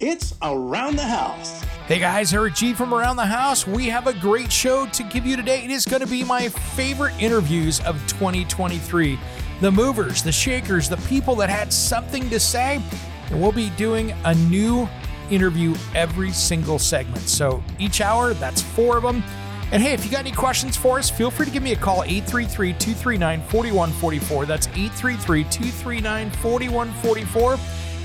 It's Around the House. Hey guys, Eric G from Around the House. We have a great show to give you today. It is going to be my favorite interviews of 2023. The movers, the shakers, the people that had something to say. And we'll be doing a new interview every single segment. So each hour, that's four of them. And hey, if you got any questions for us, feel free to give me a call 833 239 4144. That's 833 239 4144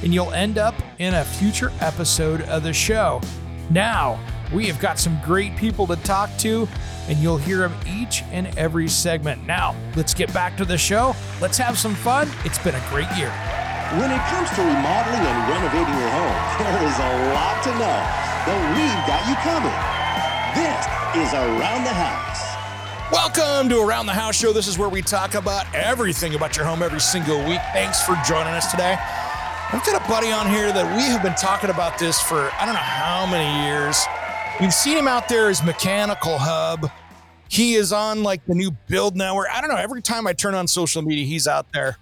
and you'll end up in a future episode of the show. Now, we have got some great people to talk to, and you'll hear them each and every segment. Now, let's get back to the show. Let's have some fun. It's been a great year. When it comes to remodeling and renovating your home, there is a lot to know, but we've got you covered. This is Around the House. Welcome to Around the House Show. This is where we talk about everything about your home every single week. Thanks for joining us today. I've got a buddy on here that we have been talking about this for I don't know how many years. We've seen him out there as Mechanical Hub. He is on like the new build network. I don't know. Every time I turn on social media, he's out there.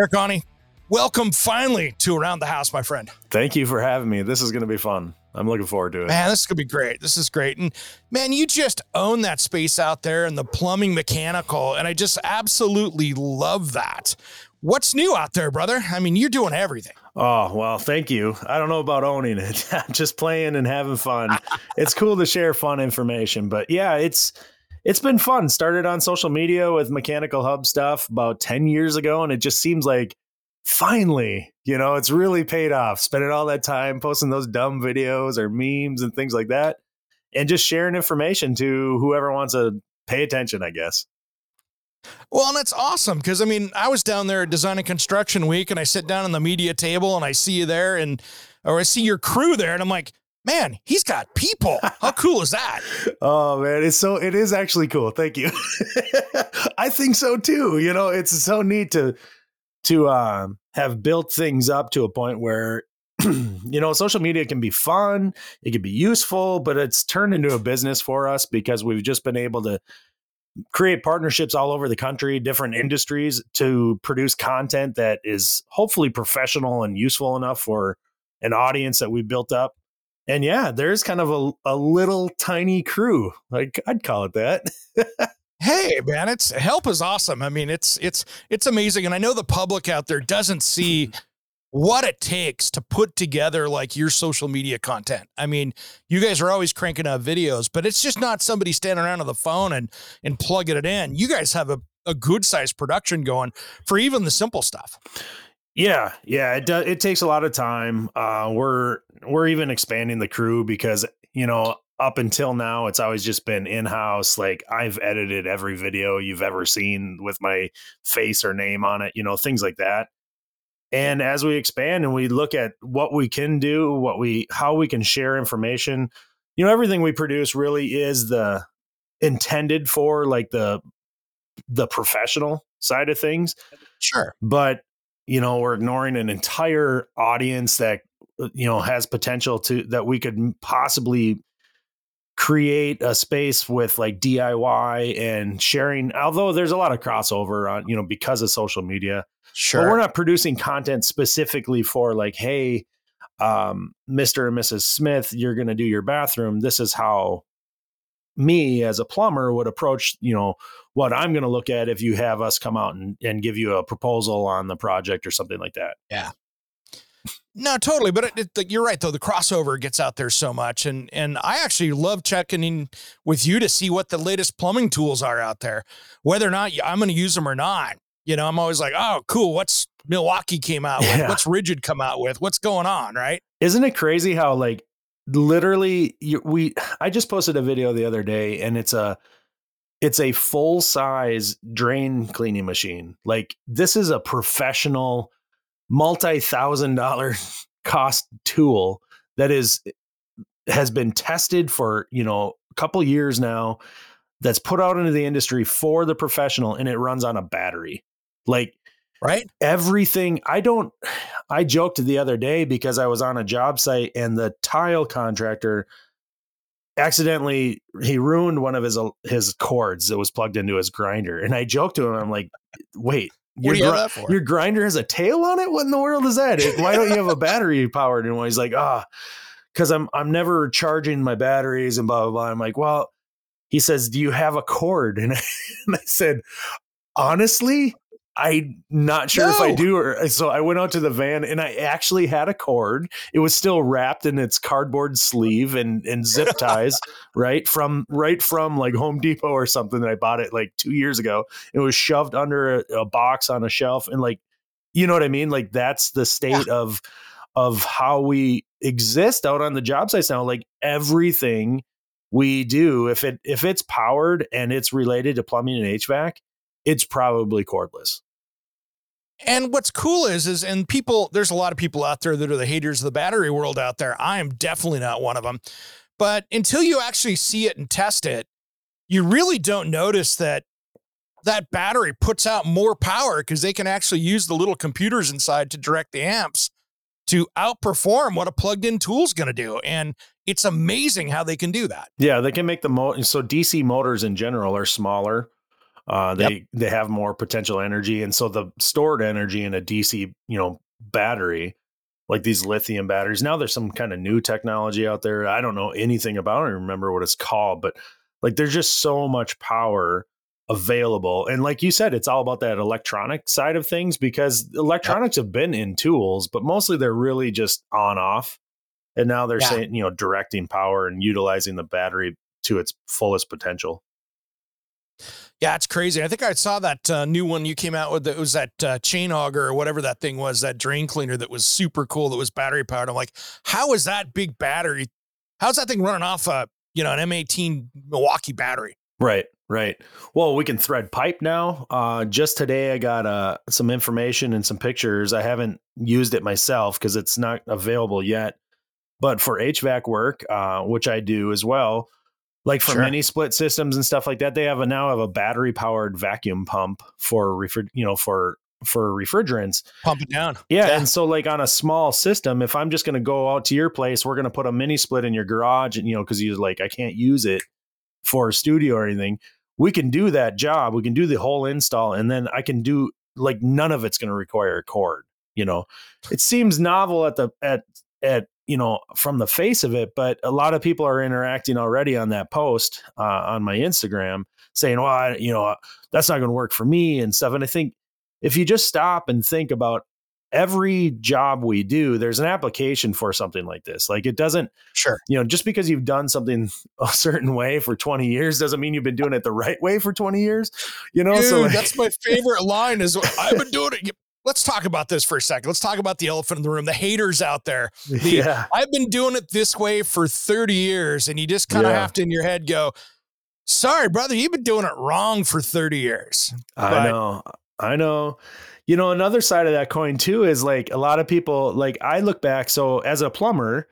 Eric Aune, welcome finally to Around the House, my friend. Thank you for having me. This is going to be fun. I'm looking forward to it. Man, this is going to be great. This is great. And man, you just own that space out there and the plumbing mechanical. And I just absolutely love that. What's new out there, brother? I mean, you're doing everything. Oh, well, thank you. I don't know about owning it. just playing and having fun. it's cool to share fun information, but yeah, it's it's been fun. Started on social media with Mechanical Hub stuff about 10 years ago and it just seems like finally, you know, it's really paid off. Spending all that time posting those dumb videos or memes and things like that and just sharing information to whoever wants to pay attention, I guess. Well, and it's awesome because I mean, I was down there at Design and Construction Week, and I sit down on the media table, and I see you there, and or I see your crew there, and I'm like, man, he's got people. How cool is that? oh man, it's so it is actually cool. Thank you. I think so too. You know, it's so neat to to um, have built things up to a point where you know social media can be fun, it can be useful, but it's turned into a business for us because we've just been able to create partnerships all over the country, different industries to produce content that is hopefully professional and useful enough for an audience that we built up. And yeah, there's kind of a, a little tiny crew. Like I'd call it that. hey man, it's help is awesome. I mean, it's it's it's amazing. And I know the public out there doesn't see what it takes to put together like your social media content. I mean, you guys are always cranking out videos, but it's just not somebody standing around on the phone and and plugging it in. You guys have a, a good sized production going for even the simple stuff. Yeah, yeah, it does. It takes a lot of time. Uh, we're we're even expanding the crew because you know up until now it's always just been in house. Like I've edited every video you've ever seen with my face or name on it. You know things like that. And as we expand and we look at what we can do, what we how we can share information, you know, everything we produce really is the intended for like the the professional side of things. Sure. But you know, we're ignoring an entire audience that uh, you know has potential to that we could possibly create a space with like DIY and sharing although there's a lot of crossover on you know because of social media Sure. But we're not producing content specifically for like, hey, um, Mr. and Mrs. Smith, you're going to do your bathroom. This is how me as a plumber would approach, you know, what I'm going to look at if you have us come out and, and give you a proposal on the project or something like that. Yeah. No, totally. But it, it, you're right, though. The crossover gets out there so much. And, and I actually love checking in with you to see what the latest plumbing tools are out there, whether or not I'm going to use them or not. You know, I'm always like, oh, cool. What's Milwaukee came out with? What's Ridgid come out with? What's going on? Right. Isn't it crazy how, like, literally, you, we, I just posted a video the other day and it's a, it's a full size drain cleaning machine. Like this is a professional, multi thousand dollar cost tool that is has been tested for you know a couple years now. That's put out into the industry for the professional, and it runs on a battery. Like right everything i don't i joked the other day because i was on a job site and the tile contractor accidentally he ruined one of his his cords that was plugged into his grinder and i joked to him i'm like wait your, you gr- your grinder has a tail on it? What in the world is that? Why don't you have a battery powered and he's like ah. Oh, because i'm i'm never charging my batteries and blah blah blah. I'm like well he says do you have a cord? And I, and I said honestly I'm not sure no. if I do. Or so I went out to the van and I actually had a cord. It was still wrapped in its cardboard sleeve and, and zip ties, right from right from like Home Depot or something that I bought it like two years ago. It was shoved under a, a box on a shelf and like, you know what I mean? Like that's the state yeah. of of how we exist out on the job sites now. Like everything we do, if it if it's powered and it's related to plumbing and HVAC, it's probably cordless. And what's cool is, is, and people, there's a lot of people out there that are the haters of the battery world out there. I am definitely not one of them. But until you actually see it and test it, you really don't notice that that battery puts out more power because they can actually use the little computers inside to direct the amps to outperform what a plugged in tool is going to do. And it's amazing how they can do that. Yeah, they can make the motor. So DC motors in general are smaller uh, they yep. they have more potential energy, and so the stored energy in a DC, you know, battery, like these lithium batteries. Now there's some kind of new technology out there. I don't know anything about. it. I don't remember what it's called, but like there's just so much power available. And like you said, it's all about that electronic side of things because electronics yep. have been in tools, but mostly they're really just on off. And now they're yeah. saying, you know, directing power and utilizing the battery to its fullest potential. Yeah, it's crazy. I think I saw that uh, new one you came out with. It was that uh, chain auger or whatever that thing was, that drain cleaner that was super cool. That was battery powered. I'm like, how is that big battery? How's that thing running off a you know an M18 Milwaukee battery? Right, right. Well, we can thread pipe now. Uh, just today, I got uh, some information and some pictures. I haven't used it myself because it's not available yet. But for HVAC work, uh, which I do as well, like for sure. mini split systems and stuff like that they have a now have a battery powered vacuum pump for refri- you know for for refrigerants pump it down yeah, yeah. and so like on a small system if i'm just going to go out to your place we're going to put a mini split in your garage and you know because you like i can't use it for a studio or anything we can do that job we can do the whole install and then i can do like none of it's going to require a cord you know it seems novel at the at at you know from the face of it but a lot of people are interacting already on that post uh, on my instagram saying well I, you know that's not going to work for me and stuff and i think if you just stop and think about every job we do there's an application for something like this like it doesn't sure. you know just because you've done something a certain way for 20 years doesn't mean you've been doing it the right way for 20 years you know Dude, so like, that's my favorite line is i've been doing it let's talk about this for a second. Let's talk about the elephant in the room, the haters out there. The, yeah. I've been doing it this way for 30 years, and you just kind of yeah. have to in your head go, sorry, brother, you've been doing it wrong for 30 years. I know. I know. You know, another side of that coin too is like a lot of people, like I look back. So as a plumber,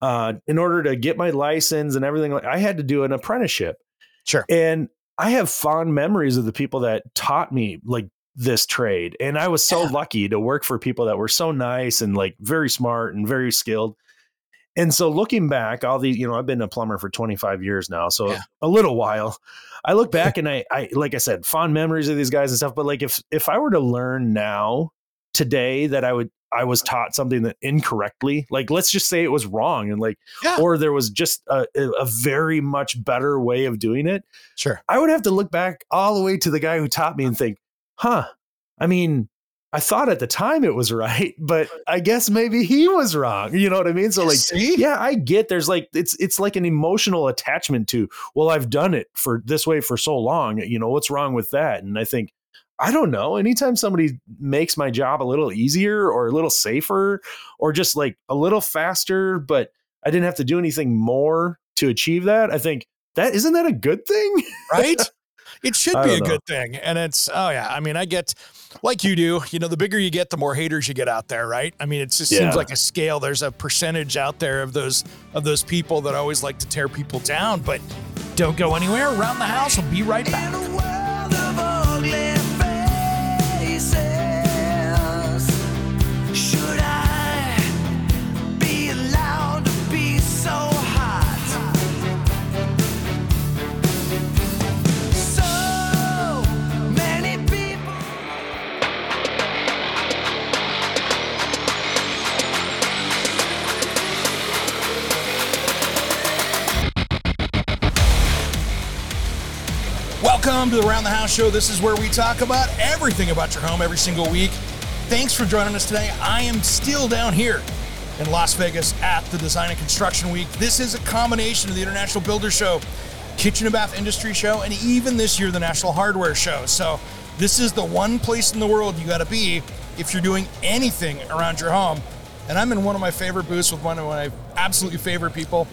uh, in order to get my license and everything, I had to do an apprenticeship. Sure. And I have fond memories of the people that taught me like this trade. And I was so yeah. lucky to work for people that were so nice and like very smart and very skilled. And so looking back, all these, you know, I've been a plumber for 25 years now, so yeah. a little while. I look back and I, I, like I said, fond memories of these guys and stuff. But like, if if I were to learn now, today, that I would, I was taught something that incorrectly, like let's just say it was wrong, and like, yeah. or there was just a, a very much better way of doing it. Sure, I would have to look back all the way to the guy who taught me and think, huh, I mean, I thought at the time it was right, but I guess maybe he was wrong. You know what I mean? So like, See? yeah, I get there's like it's it's like an emotional attachment to, well, I've done it for this way for so long. You know, what's wrong with that? And I think I don't know. Anytime somebody makes my job a little easier or a little safer or just like a little faster, but I didn't have to do anything more to achieve that, I think that isn't that a good thing? Right? It should be a know. good thing. And it's, oh, yeah. I mean, I get, like you do, you know, the bigger you get, the more haters you get out there, right? I mean, it just Yeah. seems like a scale. There's a percentage out there of those of those people that always like to tear people down, but don't go anywhere. Around the house, we'll be right back. Welcome to the Around the House Show. This is where we talk about everything about your home every single week. Thanks for joining us today. I am still down here in Las Vegas at the Design and Construction Week. This is a combination of the International Builder Show, Kitchen and Bath Industry Show, and even this year, the National Hardware Show. So, this is the one place in the world you got to be if you're doing anything around your home. And I'm in one of my favorite booths with one of my absolutely favorite people.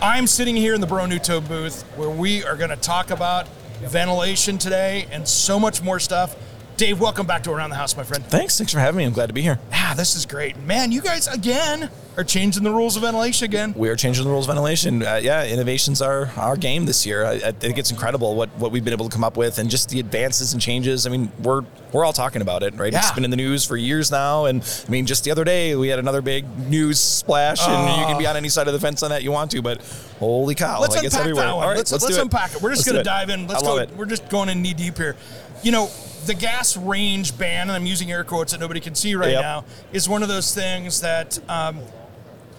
I'm sitting here in the Broan NuTone booth where we are going to talk about ventilation today and so much more stuff. Dave, welcome back to Around the House, my friend. Thanks. Thanks for having me. I'm glad to be here. Ah, this is great. Man, you guys again are changing the rules of ventilation again. We are changing the rules of ventilation. Uh, yeah, innovations are our game this year. I, I think it's incredible what, what we've been able to come up with and just the advances and changes. I mean, we're we're all talking about it, right? It's been in the news for years now. And I mean, just the other day, we had another big news splash, and you can be on any side of the fence on that you want to, but holy cow. Let's like, it's unpack everywhere. that one. All right, let's let's, let's, do it. unpack it. We're just going to dive in. Let's I love go. it. We're just going in knee deep here. You know, the gas range ban, and I'm using air quotes that nobody can see right Yep. now, is one of those things that um,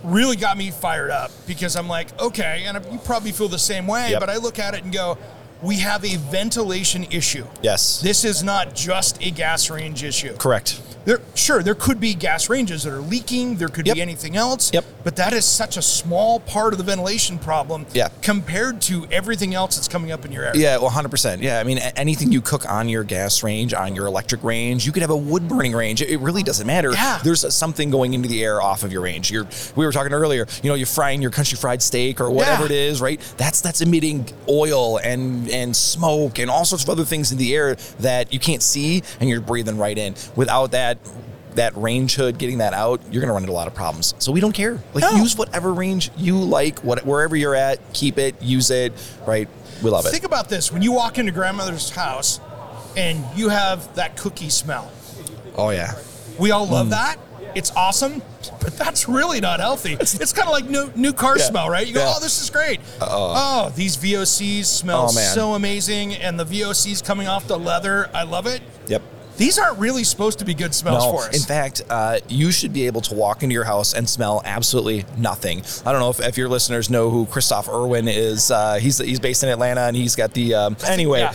really got me fired up because I'm like, okay, and you probably feel the same way, Yep. but I look at it and go, we have a ventilation issue. Yes. This is not just a gas range issue. Correct. There, sure, there could be gas ranges that are leaking. There could Yep. be anything else. Yep. But that is such a small part of the ventilation problem. Yeah. Compared to everything else that's coming up in your area. Yeah, well, 100%. Yeah, I mean, anything you cook on your gas range, on your electric range, you could have a wood burning range. It- It really doesn't matter. Yeah. There's something going into the air off of your range. You're, we were talking earlier, you know, you're frying your country fried steak or whatever Yeah. it is, right? That's that's emitting oil and and smoke and all sorts of other things in the air that you can't see and you're breathing right in. Without that that range hood getting that out, you're going to run into a lot of problems. So we don't care. Like No. use whatever range you like, what wherever you're at, keep it, use it, right? We love it. Think about this: when you walk into grandmother's house, and you have that cookie smell. Oh yeah. We all Mm. love that. It's awesome, but that's really not healthy. It's kind of like new new car Yeah. smell, right? You go, Yeah. "Oh, this is great." oh, these VOCs smell Oh, so amazing, and the VOCs coming off the leather, I love it. Yep. These aren't really supposed to be good smells No, for us. in fact, uh, you should be able to walk into your house and smell absolutely nothing. I don't know if, if your listeners know who Kristof Irwin is. Uh, he's he's based in Atlanta and he's got the um, anyway. yeah.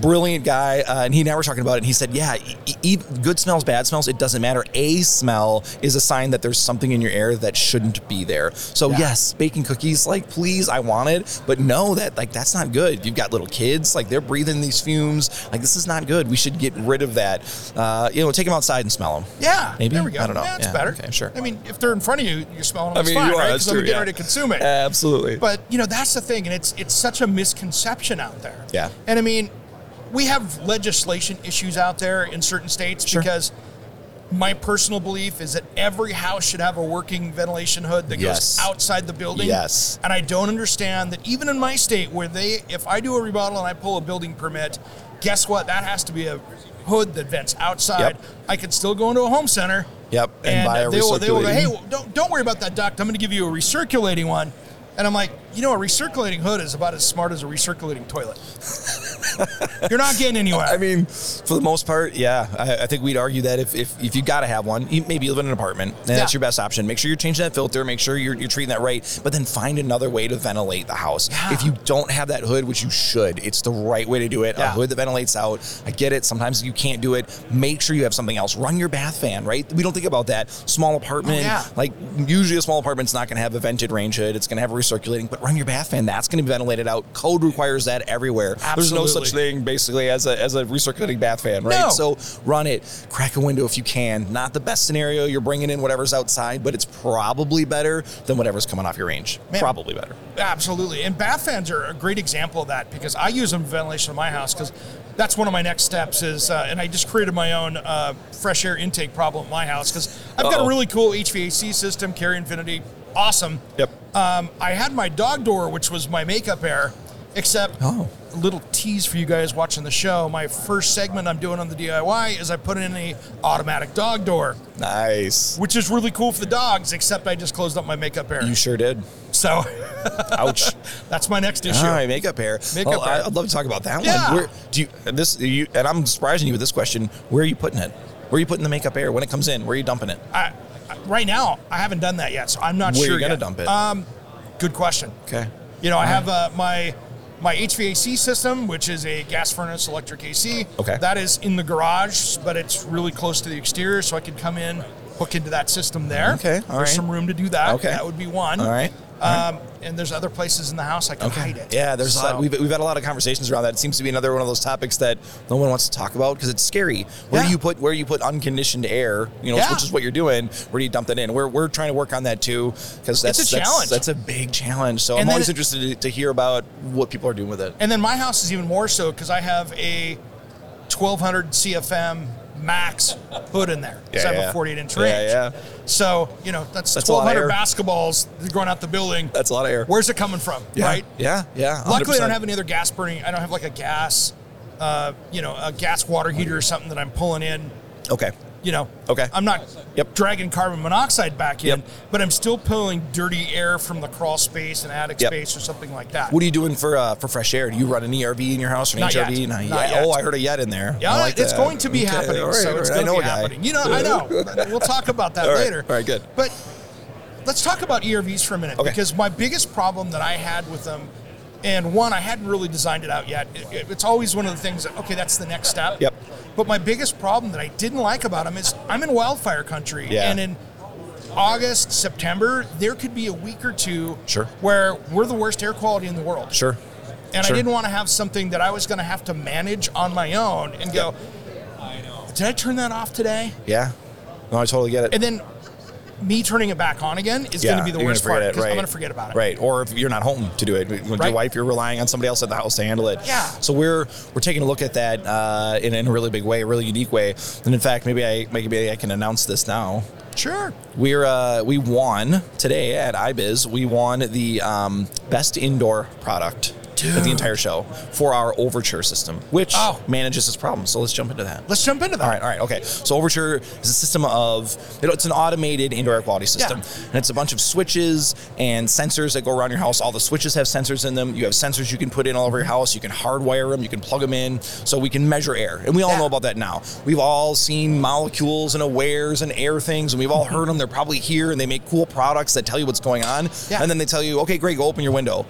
Brilliant guy, uh, and he and I were talking about it. And he said, "Yeah, e- e- good smells, bad smells, it doesn't matter. A smell is a sign that there's something in your air that shouldn't be there. So yes, baking cookies, like please, I want it, but know that like that's not good. You've got little kids, like they're breathing these fumes. Like this is not good. We should get rid of that. Uh, you know, take them outside and smell them. Yeah, Maybe? There we go. I don't know. That's Yeah, better. okay, sure. I mean, if they're in front of you, you're smelling them. I mean, fine, you are, right? that's true, getting yeah. ready to consume it. Absolutely. But you know, that's the thing, and it's it's such a misconception out there. Yeah. And I mean, we have legislation issues out there in certain states Sure. because my personal belief is that every house should have a working ventilation hood that Yes. goes outside the building. Yes. And I don't understand that even in my state where they if I do a remodel and I pull a building permit, guess what? That has to be a hood that vents outside. Yep. I could still go into a home center. Yep, and buy a they will, they will go, hey, well, don't don't worry about that duct. I'm going to give you a recirculating one. And I'm like, you know, a recirculating hood is about as smart as a recirculating toilet. You're not getting anywhere. I mean, for the most part, yeah. I, I think we'd argue that if, if, if you got to have one, you, maybe you live in an apartment, then that's your best option. Make sure you're changing that filter, make sure you're, you're treating that right, but then find another way to ventilate the house. Yeah. If you don't have that hood, which you should, it's the right way to do it. Yeah. A hood that ventilates out. I get it. Sometimes you can't do it. Make sure you have something else. Run your bath fan, right? We don't think about that. Small apartment, Oh, yeah. like usually a small apartment's not going to have a vented range hood. It's going to have a recirculating, but run your bath fan. That's going to be ventilated out. Code requires that everywhere. There's no such such thing basically as a as a recirculating bath fan, right? No. So run it, crack a window if you can. Not the best scenario. You're bringing in whatever's outside, but it's probably better than whatever's coming off your range. Man. Probably better. Absolutely. And bath fans are a great example of that because I use them for ventilation in my house because that's one of my next steps is, uh, and I just created my own uh, fresh air intake problem at my house because I've got Uh-oh. a really cool HVAC system, Carrier Infinity, awesome. Yep. Um, I had my dog door, which was my makeup air, except Oh. Little tease for you guys watching the show. My first segment I'm doing on the DIY is I put in a automatic dog door, Nice. which is really cool for the dogs, except I just closed up my makeup air. You sure did. so Ouch. that's my next issue. All right, makeup hair. Makeup well, hair. I'd love to talk about that Yeah. one. Where do you this you and I'm surprising you with this question. Where are you putting it? Where are you putting the makeup air when it comes in? Where are you dumping it? I, right now, I haven't done that yet, so I'm not Where sure. you gonna yet. dump it? Um, good question. Okay. You know, I have uh, my my HVAC system, which is a gas furnace electric AC. Okay. That is in the garage, but it's really close to the exterior, so I could come in, hook into that system there. Okay, all There's right. some room to do that. Okay. That would be one. All right. Um, and there's other places in the house I can hide it. Yeah, there's a lot, we've, we've had a lot of conversations around that. It seems to be another one of those topics that no one wants to talk about because it's scary. Where Yeah. do you put where you put unconditioned air? You know, Yeah. which is what you're doing. Where do you dump that in? We're, we're trying to work on that too because that's It's a that's- challenge. That's, a big challenge. So And I'm always it- interested to, to hear about what people are doing with it. And then my house is even more so because I have a 1200 CFM max hood in there. 'cause Yeah, I have yeah. a 48 inch Yeah, range. yeah. So, you know, that's, That's a lot of 1200 basketballs going out the building. That's a lot of air. Where's it coming from? yeah. Right? Yeah. Yeah. Luckily, I don't have any other gas burning. I don't have like a gas, uh, you know, a gas water heater or something that I'm pulling in. Okay. You know, Okay. I'm not Yep. dragging carbon monoxide back in, Yep. but I'm still pulling dirty air from the crawl space and attic Yep. space or something like that. What are you doing for uh, for fresh air? Do you run an ERV in your house or an Not yet. HRV? Not yet. Oh, I heard a yet in there. Yeah, like it's that. going to be Okay, happening. right, so it's right. Going know to be guy. happening. You know, I know. we'll talk about that All right, later. all right, good. But let's talk about ERVs for a minute Okay. because my biggest problem that I had with them, and one I hadn't really designed it out yet. it- it- it's always one of the things that okay, that's the next step. Yep. But my biggest problem that I didn't like about them is I'm in wildfire country, Yeah. and in August, September, there could be a week or two Sure. where we're the worst air quality in the world. Sure. And Sure. I didn't want to have something that I was going to have to manage on my own and go, did I turn that off today? Yeah. No, I totally get it. And then me turning it back on again is yeah, going to be the worst part because right. I'm going to forget about it. Right. Or if you're not home to do it, with your wife, you're relying on somebody else at the house to handle it. Yeah. So we're we're taking a look at that uh, in, in a really big way, a really unique way. And in fact, maybe I maybe I can announce this now. Sure. We're uh, we won today at IBIZ. We won the um, best indoor product at the entire show for our Overture system, which Oh. manages this problem. So let's jump into that. Let's jump into that. All right, all right, okay. So Overture is a system of it's an automated indoor air quality system, Yeah. and it's a bunch of switches and sensors that go around your house. All the switches have sensors in them. You have sensors you can put in all over your house. You can hardwire them. You can plug them in, so we can measure air, and we all Yeah. know about that now. We've all seen Molekules and Awairs and Airthings, and we've all heard them. They're probably here, and they make cool products that tell you what's going on. Yeah. And then they tell you, okay, great, go open your window.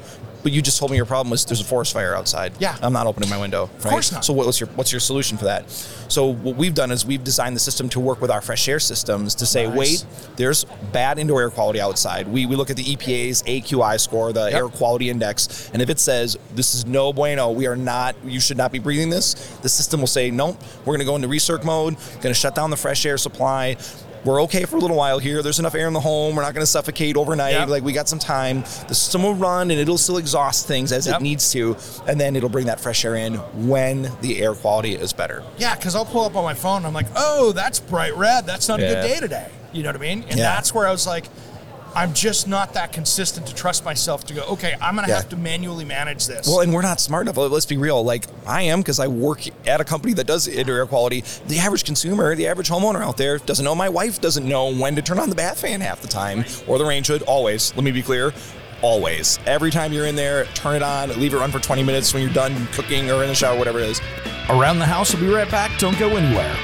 But you just told me your problem was there's a forest fire outside. Yeah. I'm not opening my window. Of course not. So what- what's your what's your solution for that? So what we've done is we've designed the system to work with our fresh air systems to say, Nice. wait, there's bad indoor air quality outside. We we look at the EPA's AQI score, the air quality index, and if it says this is no bueno, we are not, you should not be breathing this, the system will say, nope, we're going to go into recirc mode, going to shut down the fresh air supply. We're okay for a little while here. There's enough air in the home. We're not going to suffocate overnight. Yep. Like we got some time. The system will run and it'll still exhaust things as Yep. it needs to, and then it'll bring that fresh air in when the air quality is better. Yeah, because I'll pull up on my phone and I'm like, oh, that's bright red. That's not a good day today. You know what I mean? And Yeah. that's where I was like, I'm just not that consistent to trust myself to go, okay, I'm going to Yeah. have to manually manage this. Well, and we're not smart enough. Let's be real. Like I am because I work at a company that does indoor air quality. The average consumer, the average homeowner out there doesn't know. My wife doesn't know when to turn on the bath fan half the time or the range hood. Always. Let me be clear. Always. Every time you're in there, turn it on, leave it run for 20 minutes when you're done cooking or in the shower, whatever it is. Around the house, we'll be right back. Don't go anywhere.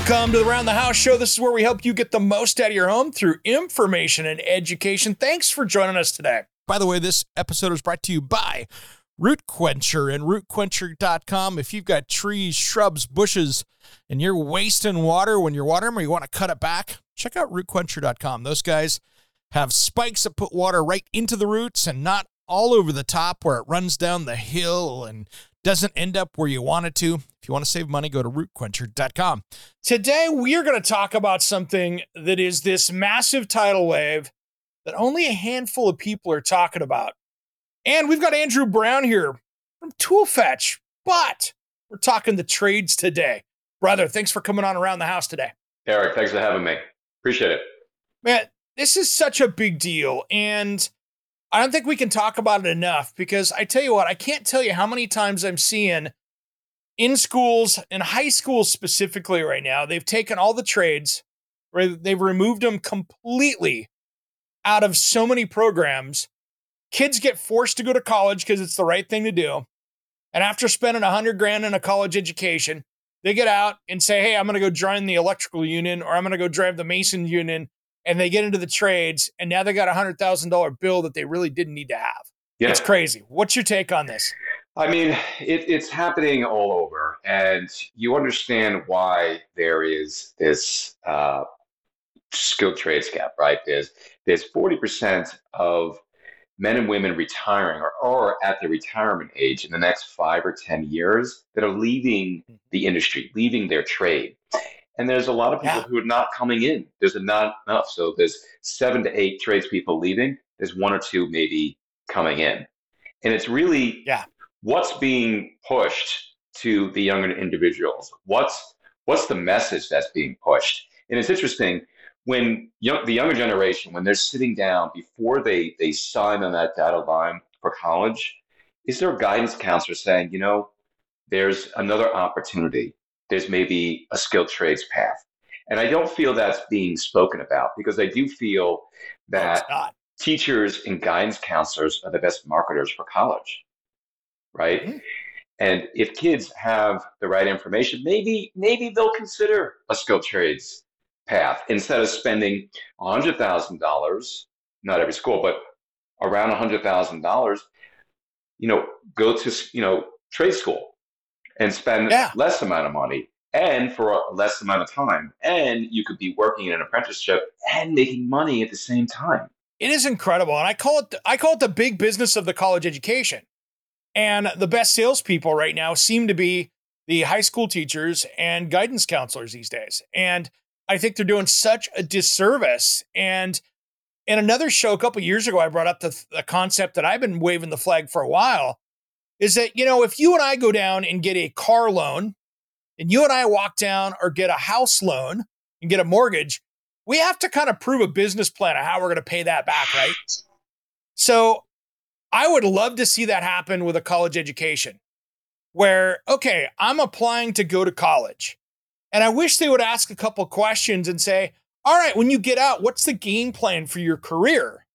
Welcome to the Round the House show. This is where we help you get the most out of your home through information and education. Thanks for joining us today. By the way, this episode is brought to you by Root Quencher and rootquencher.com. If you've got trees, shrubs, bushes, and you're wasting water when you're watering or you want to cut it back, check out rootquencher.com. Those guys have spikes that put water right into the roots and not all over the top where it runs down the hill and doesn't end up where you want it to. If you want to save money, go to rootquencher.com. Today, we are going to talk about something that is this massive tidal wave that only a handful of people are talking about. And we've got Andrew Brown here from Toolfetch, but we're talking the trades today. Brother, thanks for coming on around the house today. Eric, thanks for having me. Appreciate it. Man, this is such a big deal. And I don't think we can talk about it enough because I tell you what, I can't tell you how many times I'm seeing in schools, in high schools specifically right now, they've taken all the trades, right? They've removed them completely out of so many programs. Kids get forced to go to college because it's the right thing to do. And after spending a hundred grand in a college education, they get out and say, Hey, I'm going to go join the electrical union or I'm going to go drive the Mason union and they get into the trades, and now they got a hundred thousand dollar bill that they really didn't need to have. Yeah. It's crazy. What's your take on this? I mean, it, it's happening all over, and you understand why there is this uh, skilled trades gap, right? There's there's forty percent of men and women retiring or, or at the retirement age in the next five or ten years that are leaving the industry, leaving their trade. And there's a lot of people Yeah. who are not coming in. There's not enough. So there's seven to eight tradespeople leaving. There's one or two maybe coming in. And it's really Yeah. What's being pushed to the younger individuals. What's what's the message that's being pushed? And it's interesting when young, the younger generation, when they're sitting down before they they sign on that dotted line for college, is there a guidance counselor saying, you know, there's another opportunity. There's maybe a skilled trades path. And I don't feel that's being spoken about because I do feel that teachers and guidance counselors are the best marketers for college, right? Mhm. And if kids have the right information, maybe maybe they'll consider a skilled trades path instead of spending hundred thousand dollars. Not every school, but around hundred thousand dollars. You know, go to you know trade school and spend Yeah. less amount of money and for a less amount of time, and you could be working in an apprenticeship and making money at the same time. It is incredible, and I call it I call it the big business of the college education. And the best salespeople right now seem to be the high school teachers and guidance counselors these days. And I think they're doing such a disservice. And in another show a couple years ago, I brought up the, the concept that I've been waving the flag for a while is that, you know, if you and I go down and get a car loan, and you and I walk down or get a house loan and get a mortgage, we have to kind of prove a business plan of how we're going to pay that back, right? So I would love to see that happen with a college education where, okay, I'm applying to go to college. And I wish they would ask a couple questions and say, all right, when you get out, what's the game plan for your career?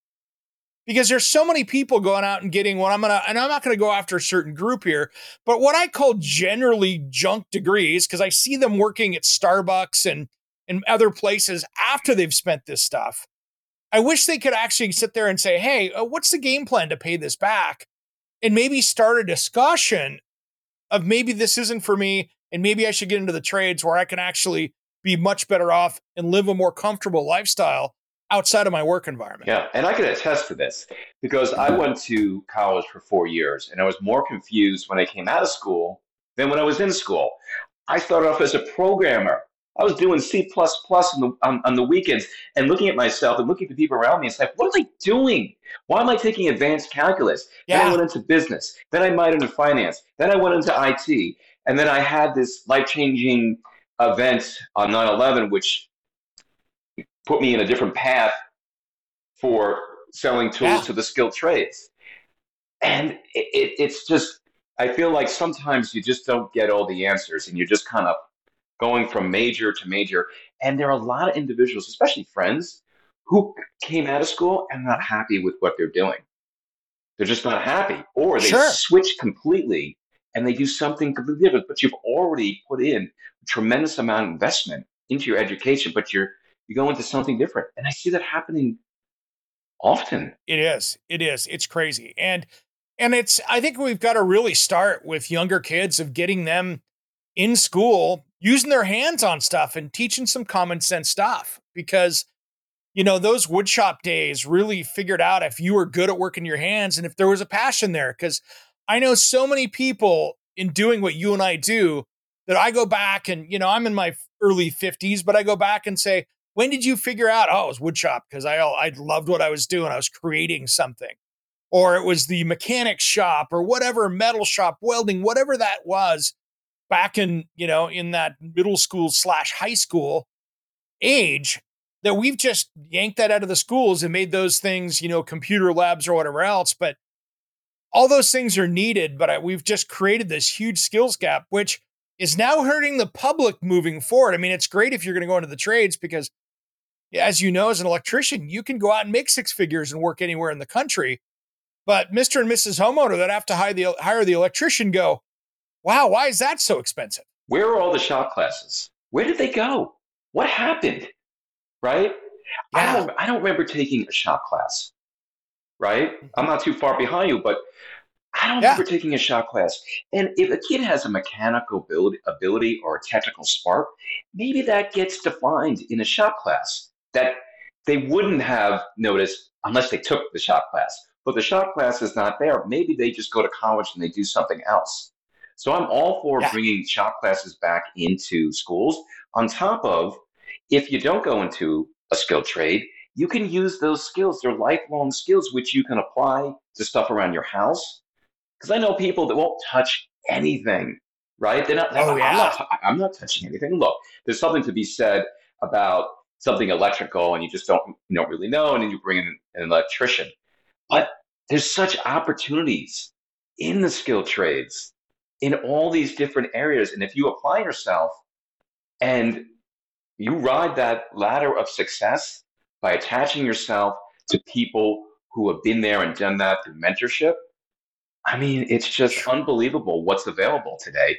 Because there's so many people going out and getting what I'm gonna, and I'm not gonna go after a certain group here, but what I call generally junk degrees, because I see them working at Starbucks and and other places after they've spent this stuff. I wish they could actually sit there and say, hey, uh, what's the game plan to pay this back? And maybe start a discussion of maybe this isn't for me and maybe I should get into the trades where I can actually be much better off and live a more comfortable lifestyle outside of my work environment. Yeah, and I can attest to this because I went to college for four years and I was more confused when I came out of school than when I was in school. I started off as a programmer. I was doing C on the on, on the weekends and looking at myself and looking at the people around me and saying, "What am I doing? Why am I taking advanced calculus?" Then I went into business. Then I might into finance. Then I went into IT, and then I had this life changing event on 9/11, which put me in a different path for selling tools Yeah. to the skilled trades. And it, it, it's just, I feel like sometimes you just don't get all the answers and you're just kind of going from major to major. And there are a lot of individuals, especially friends, who came out of school and not happy with what they're doing. They're just not happy. Or they Sure. switch completely and they do something completely different. But you've already put in a tremendous amount of investment into your education, but you're you go into something different. And I see that happening often. It is. It is. It's crazy. And and it's I think we've got to really start with younger kids of getting them in school using their hands on stuff and teaching some common sense stuff because you know those woodshop days really figured out if you were good at working your hands and if there was a passion there. Cuz I know so many people in doing what you and I do that I go back and you know I'm in my early 50s but I go back and say when did you figure out oh it was woodshop because I I loved what I was doing. I was creating something. Or it was the mechanic shop or whatever metal shop welding whatever that was back in you know in that middle school slash high school age that we've just yanked that out of the schools and made those things you know computer labs or whatever else but all those things are needed but I, we've just created this huge skills gap which is now hurting the public moving forward i mean it's great if you're going to go into the trades because as you know as an electrician you can go out and make six figures and work anywhere in the country but Mr. and Mrs. Homeowner that have to hire the, hire the electrician go, wow, why is that so expensive? Where are all the shop classes? Where did they go? What happened? Right? I don't I don't remember taking a shop class. Right? Mm-hmm. I'm not too far behind you, but I don't Yeah. remember taking a shop class. And if a kid has a mechanical ability, ability or a technical spark, maybe that gets defined in a shop class that they wouldn't have noticed unless they took the shop class. But the shop class is not there. Maybe they just go to college and they do something else. So I'm all for Yeah. bringing shop classes back into schools. On top of, if you don't go into a skilled trade, you can use those skills. They're lifelong skills which you can apply to stuff around your house. Because I know people that won't touch anything, right? They're not. Oh, I'm, yeah. not I'm not touching anything. Look, there's something to be said about something electrical, and you just don't you don't really know, and then you bring in an electrician. But there's such opportunities in the skilled trades in all these different areas. And if you apply yourself and you ride that ladder of success by attaching yourself to people who have been there and done that through mentorship, I mean, it's just unbelievable what's available today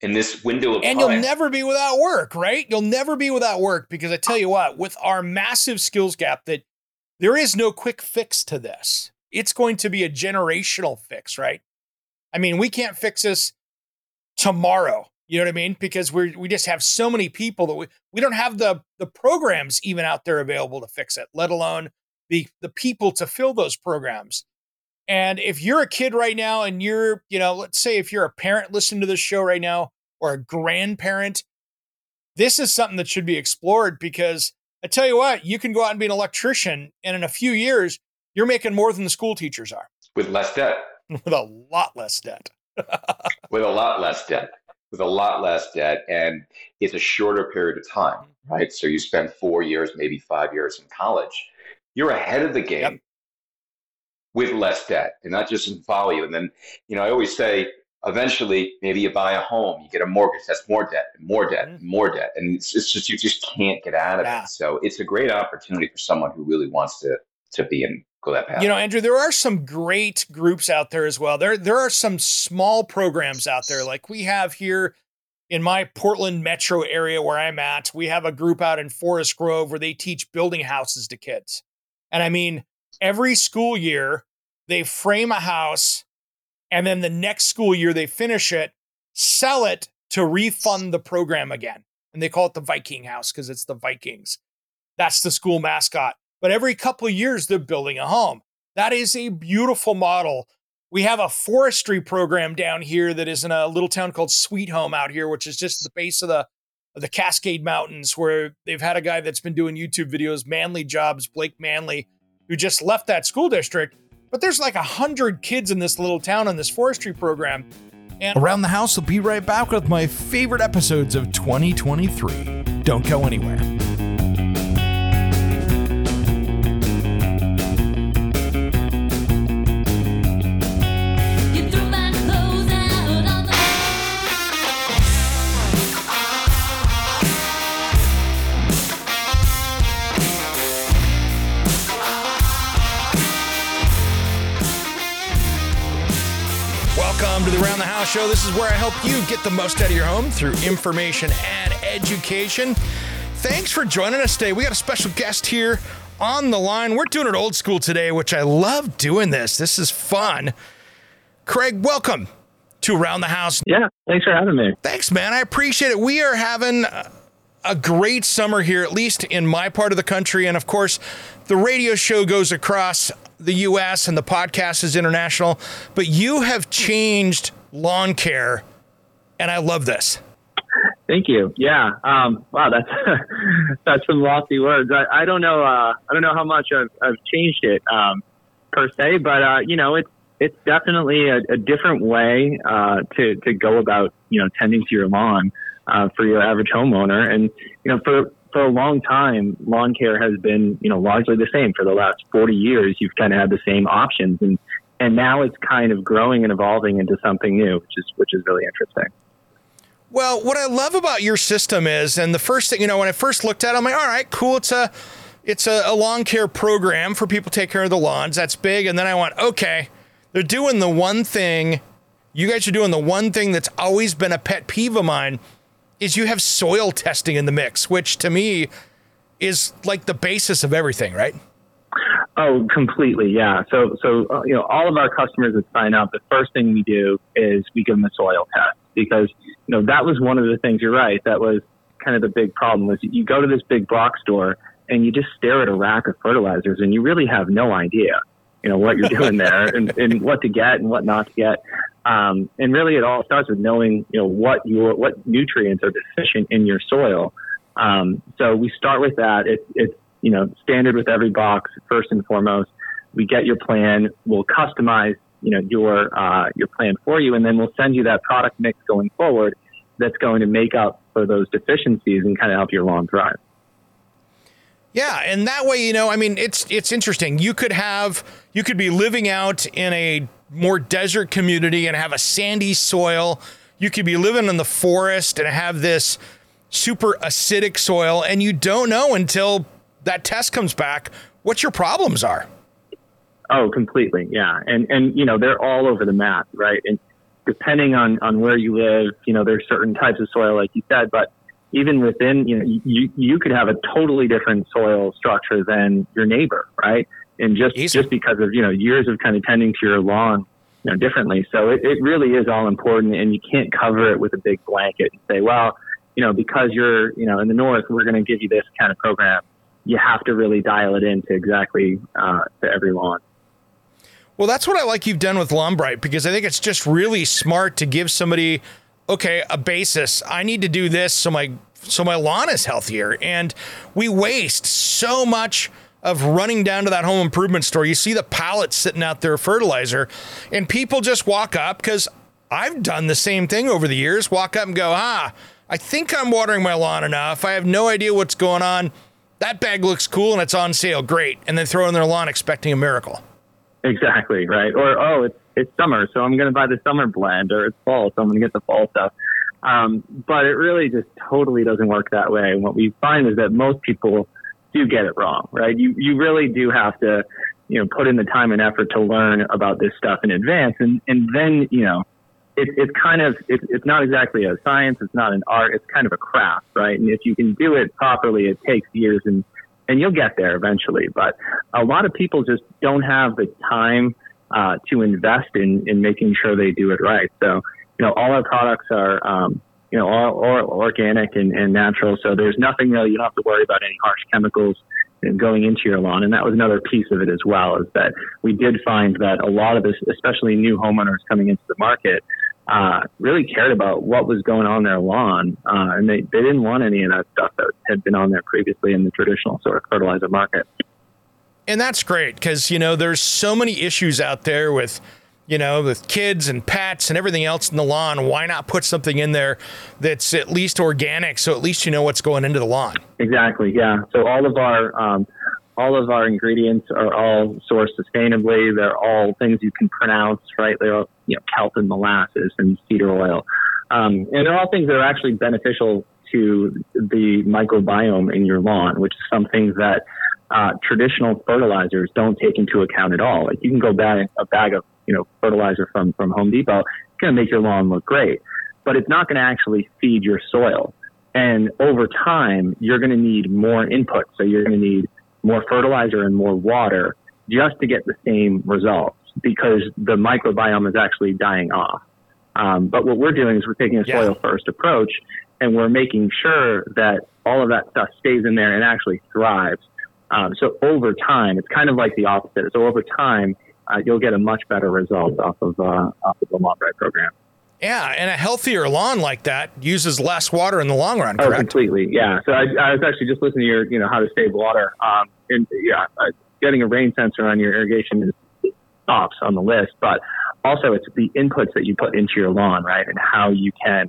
in this window of And time. you'll never be without work, right? You'll never be without work because I tell you what, with our massive skills gap, that there is no quick fix to this. It's going to be a generational fix, right? I mean, we can't fix this tomorrow. You know what I mean? Because we we just have so many people that we, we don't have the the programs even out there available to fix it, let alone the the people to fill those programs. And if you're a kid right now and you're, you know, let's say if you're a parent listening to this show right now or a grandparent, this is something that should be explored because I tell you what, you can go out and be an electrician, and in a few years, you're making more than the school teachers are with less debt, with a lot less debt. with a lot less debt, with a lot less debt, and it's a shorter period of time, mm-hmm. right? So you spend four years, maybe five years in college. You're ahead of the game Yep. with less debt, and not just in value. And then, you know, I always say, eventually, maybe you buy a home, you get a mortgage, that's more debt, and more debt, mm-hmm. and more debt, and it's, it's just you just can't get out of Yeah. it. So it's a great opportunity for someone who really wants to to be and go that path. You know, Andrew, there are some great groups out there as well. There there are some small programs out there like we have here in my Portland metro area where I'm at. We have a group out in Forest Grove where they teach building houses to kids. And I mean, every school year they frame a house and then the next school year they finish it, sell it to refund the program again. And they call it the Viking house because it's the Vikings. That's the school mascot. But every couple of years, they're building a home. That is a beautiful model. We have a forestry program down here that is in a little town called Sweet Home out here, which is just the base of the of the Cascade Mountains, where they've had a guy that's been doing YouTube videos, Manly Jobs, Blake Manley, who just left that school district. But there's like a hundred kids in this little town on this forestry program. And Around the House will be right back with my favorite episodes of 2023. Don't go anywhere. Show. This is where I help you get the most out of your home through information and education. Thanks for joining us today. We got a special guest here on the line. We're doing it old school today, which I love doing this. This is fun. Craig, welcome to Around the House. Yeah, thanks for having me. Thanks, man. I appreciate it. We are having a- a great summer here, at least in my part of the country. And of course, the radio show goes across the US and the podcast is international. But you have changed lawn care, and I love this. Thank you. Yeah. Um, wow, that's that's some lofty words. I, I don't know. Uh, I don't know how much I've, I've changed it um, per se, but uh, you know, it's it's definitely a, a different way uh, to to go about you know tending to your lawn uh, for your average homeowner. And you know, for for a long time, lawn care has been you know largely the same. For the last forty years, you've kind of had the same options, and and now it's kind of growing and evolving into something new, which is which is really interesting. Well, what I love about your system is, and the first thing, you know, when I first looked at it, I'm like, all right, cool. It's a, it's a, a lawn care program for people to take care of the lawns. That's big. And then I went, okay, they're doing the one thing, you guys are doing the one thing that's always been a pet peeve of mine is you have soil testing in the mix, which to me is like the basis of everything, right? Oh, completely. Yeah. So, so uh, you know, all of our customers that sign up, the first thing we do is we give them a soil test because you know that was one of the things. You're right. That was kind of the big problem was you go to this big box store and you just stare at a rack of fertilizers and you really have no idea, you know, what you're doing there and, and what to get and what not to get. Um, and really, it all starts with knowing, you know, what your what nutrients are deficient in your soil. Um, so we start with that. It's it's you know standard with every box first and foremost. We get your plan. We'll customize you know your uh, your plan for you, and then we'll send you that product mix going forward that's going to make up for those deficiencies and kind of help your lawn thrive. Yeah, and that way, you know, I mean, it's it's interesting. You could have you could be living out in a more desert community and have a sandy soil. You could be living in the forest and have this super acidic soil and you don't know until that test comes back what your problems are. Oh, completely. Yeah. And, and, you know, they're all over the map, right? And depending on, on where you live, you know, there's certain types of soil, like you said, but even within, you know, you, you could have a totally different soil structure than your neighbor, right? And just, Easy. just because of, you know, years of kind of tending to your lawn, you know, differently. So it, it really is all important and you can't cover it with a big blanket and say, well, you know, because you're, you know, in the north, we're going to give you this kind of program. You have to really dial it into exactly, uh, to every lawn. Well, that's what I like you've done with Lawnbright because I think it's just really smart to give somebody okay, a basis. I need to do this so my so my lawn is healthier. And we waste so much of running down to that home improvement store. You see the pallets sitting out there fertilizer, and people just walk up because I've done the same thing over the years. Walk up and go, ah, I think I'm watering my lawn enough. I have no idea what's going on. That bag looks cool and it's on sale. Great. And then throw it in their lawn expecting a miracle. Exactly right. Or oh, it's it's summer, so I'm going to buy the summer blend, or it's fall, so I'm going to get the fall stuff. Um, but it really just totally doesn't work that way. And what we find is that most people do get it wrong, right? You you really do have to, you know, put in the time and effort to learn about this stuff in advance, and and then you know, it's it's kind of it's it's not exactly a science, it's not an art, it's kind of a craft, right? And if you can do it properly, it takes years and and you'll get there eventually. But a lot of people just don't have the time uh, to invest in in making sure they do it right. So you know, all our products are um, you know all, all organic and, and natural. So there's nothing really you don't have to worry about any harsh chemicals going into your lawn. And that was another piece of it as well is that we did find that a lot of this, especially new homeowners coming into the market, uh, really cared about what was going on their lawn, uh, and they, they didn't want any of that stuff that had been on there previously in the traditional sort of fertilizer market. And that's great because, you know, there's so many issues out there with, you know, with kids and pets and everything else in the lawn. Why not put something in there that's at least organic so at least you know what's going into the lawn? Exactly. Yeah. So all of our um, all of our ingredients are all sourced sustainably. They're all things you can pronounce, right? They're all, you know kelp and molasses and cedar oil, um, and they're all things that are actually beneficial to the microbiome in your lawn, which is some things that uh, traditional fertilizers don't take into account at all. Like you can go buy a bag of you know fertilizer from from Home Depot, it's going to make your lawn look great, but it's not going to actually feed your soil. And over time, you're going to need more input. So you're going to need more fertilizer and more water just to get the same results because the microbiome is actually dying off. Um, but what we're doing is we're taking a Yeah. soil first approach and we're making sure that all of that stuff stays in there and actually thrives. Um, so over time, it's kind of like the opposite. So over time, uh, you'll get a much better result off of uh, off of the Bright program. Yeah, and a healthier lawn like that uses less water in the long run, Oh, completely. Yeah. So I, I was actually just listening to your, you know, how to save water. Um, and yeah, uh, getting a rain sensor on your irrigation is tops on the list, but also it's the inputs that you put into your lawn, right? And how you can,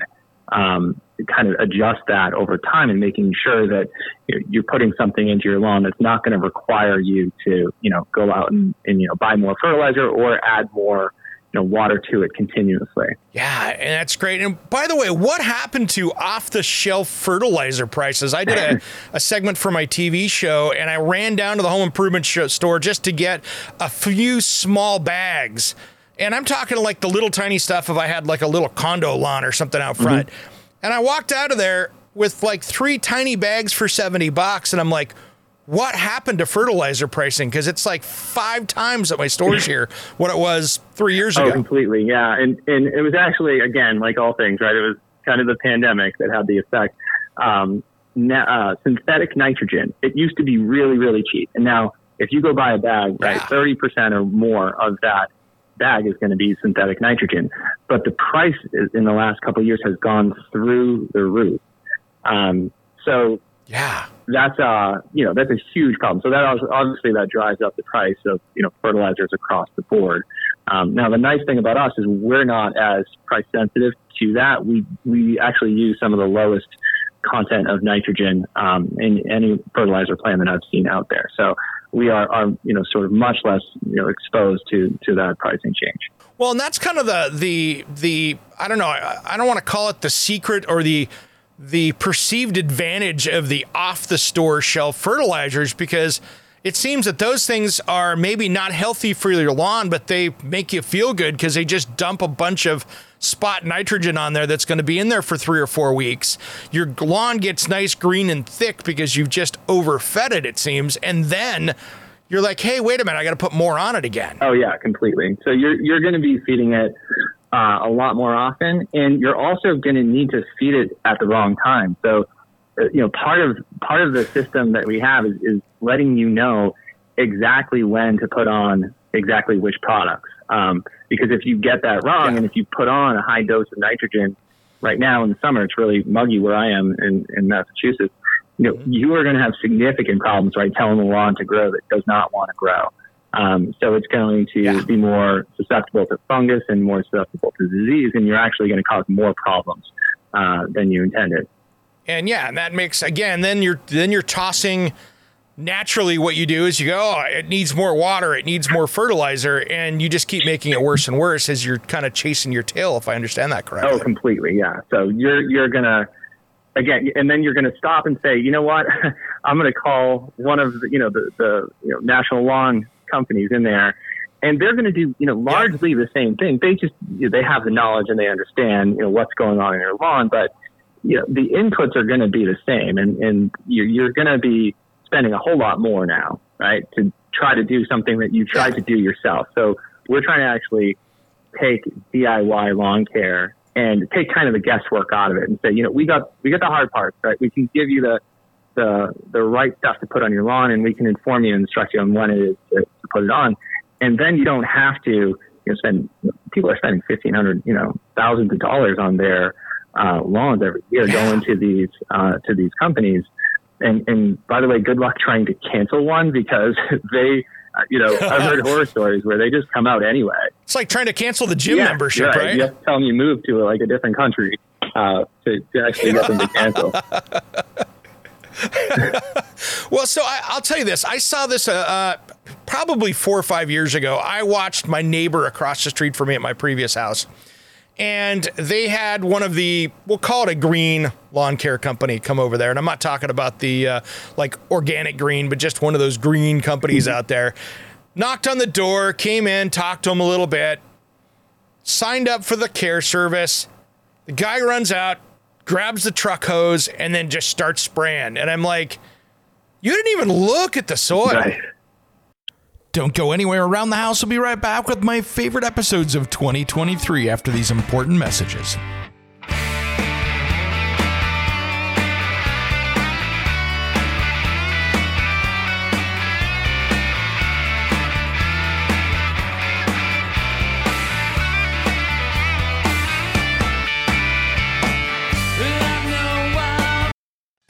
um, kind of adjust that over time and making sure that you're, you're putting something into your lawn that's not going to require you to, you know, go out and, and, you know, buy more fertilizer or add more, you know, water to it continuously. Yeah, and that's great. And by the way, what happened to off the shelf fertilizer prices? I did a, a segment for my TV show and I ran down to the home improvement show, store just to get a few small bags. And I'm talking like the little tiny stuff if I had like a little condo lawn or something out front. Mm-hmm. And I walked out of there with like three tiny bags for 70 bucks. And I'm like, what happened to fertilizer pricing? Because it's like five times at my stores here what it was three years Oh, ago. completely. Yeah. And, and it was actually, again, like all things, right? It was kind of the pandemic that had the effect. Um, na- uh, synthetic nitrogen, it used to be really, really cheap. And now if you go buy a bag, right, Yeah. 30% or more of that bag is going to be synthetic nitrogen. But the price is, in the last couple of years has gone through the roof. Um, so Yeah. That's uh you know that's a huge problem. So that obviously that drives up the price of you know fertilizers across the board. Um, now the nice thing about us is we're not as price sensitive to that. We we actually use some of the lowest content of nitrogen um, in any fertilizer plan that I've seen out there. So we are, are you know sort of much less you know exposed to to that pricing change. Well, and that's kind of the the the I don't know. I, I don't want to call it the secret or the the perceived advantage of the off the store shelf fertilizers because it seems that those things are maybe not healthy for your lawn, but they make you feel good because they just dump a bunch of spot nitrogen on there that's going to be in there for three or four weeks. Your lawn gets nice, green, and thick because you've just overfed it, it seems. And then you're like, hey, wait a minute, I got to put more on it again. Oh yeah, completely. So you're you're going to be feeding it uh, a lot more often, and you're also going to need to feed it at the wrong time. So uh, you know part of part of the system that we have is, is letting you know exactly when to put on exactly which products. Um, because if you get that wrong, Yeah. and if you put on a high dose of nitrogen right now in the summer, it's really muggy where I am in, in Massachusetts. You know, you are going to have significant problems, right? Telling the lawn to grow that does not want to grow. Um, so it's going to Yeah. be more susceptible to fungus and more susceptible to disease, and you're actually going to cause more problems uh, than you intended. And yeah, and that makes again. Then you're then you're tossing. Naturally, what you do is you go, oh, it needs more water, it needs more fertilizer, and you just keep making it worse and worse as you're kind of chasing your tail. If I understand that correctly. Oh, completely. Yeah. So you're you're gonna again, and then you're gonna stop and say, you know what? I'm gonna call one of the you know the the you know national lawn companies in there, and they're gonna do you know largely the same thing. They just you know, they have the knowledge and they understand you know what's going on in your lawn, but you know the inputs are gonna be the same, and and you're you're gonna be spending a whole lot more now, right? To try to do something that you tried to do yourself. So we're trying to actually take DIY lawn care and take kind of the guesswork out of it and say, you know, we got we got the hard parts, right? We can give you the the the right stuff to put on your lawn, and we can inform you and instruct you on when it is to, to put it on, and then you don't have to you know spend. People are spending fifteen hundred, you know, thousands of dollars on their uh, lawns every year going to these uh, to these companies. And and by the way, good luck trying to cancel one because they. Uh, you know, I've heard horror stories where they just come out anyway. It's like trying to cancel the gym Yeah, membership, right. right? You have to tell them you moved to like a different country uh, to, to actually get them to cancel. Well, so I, I'll tell you this. I saw this uh, uh, probably four or five years ago. I watched my neighbor across the street from me at my previous house, and they had one of the we'll call it a green lawn care company come over there. And I'm not talking about the uh, like organic green, but just one of those green companies out there. Knocked on the door, came in, talked to him a little bit, signed up for the care service. The guy runs out, grabs the truck hose, and then just starts spraying. And I'm like, you didn't even look at the soil. Right. Don't go anywhere around the house. We'll be right back with my favorite episodes of 2023 after these important messages.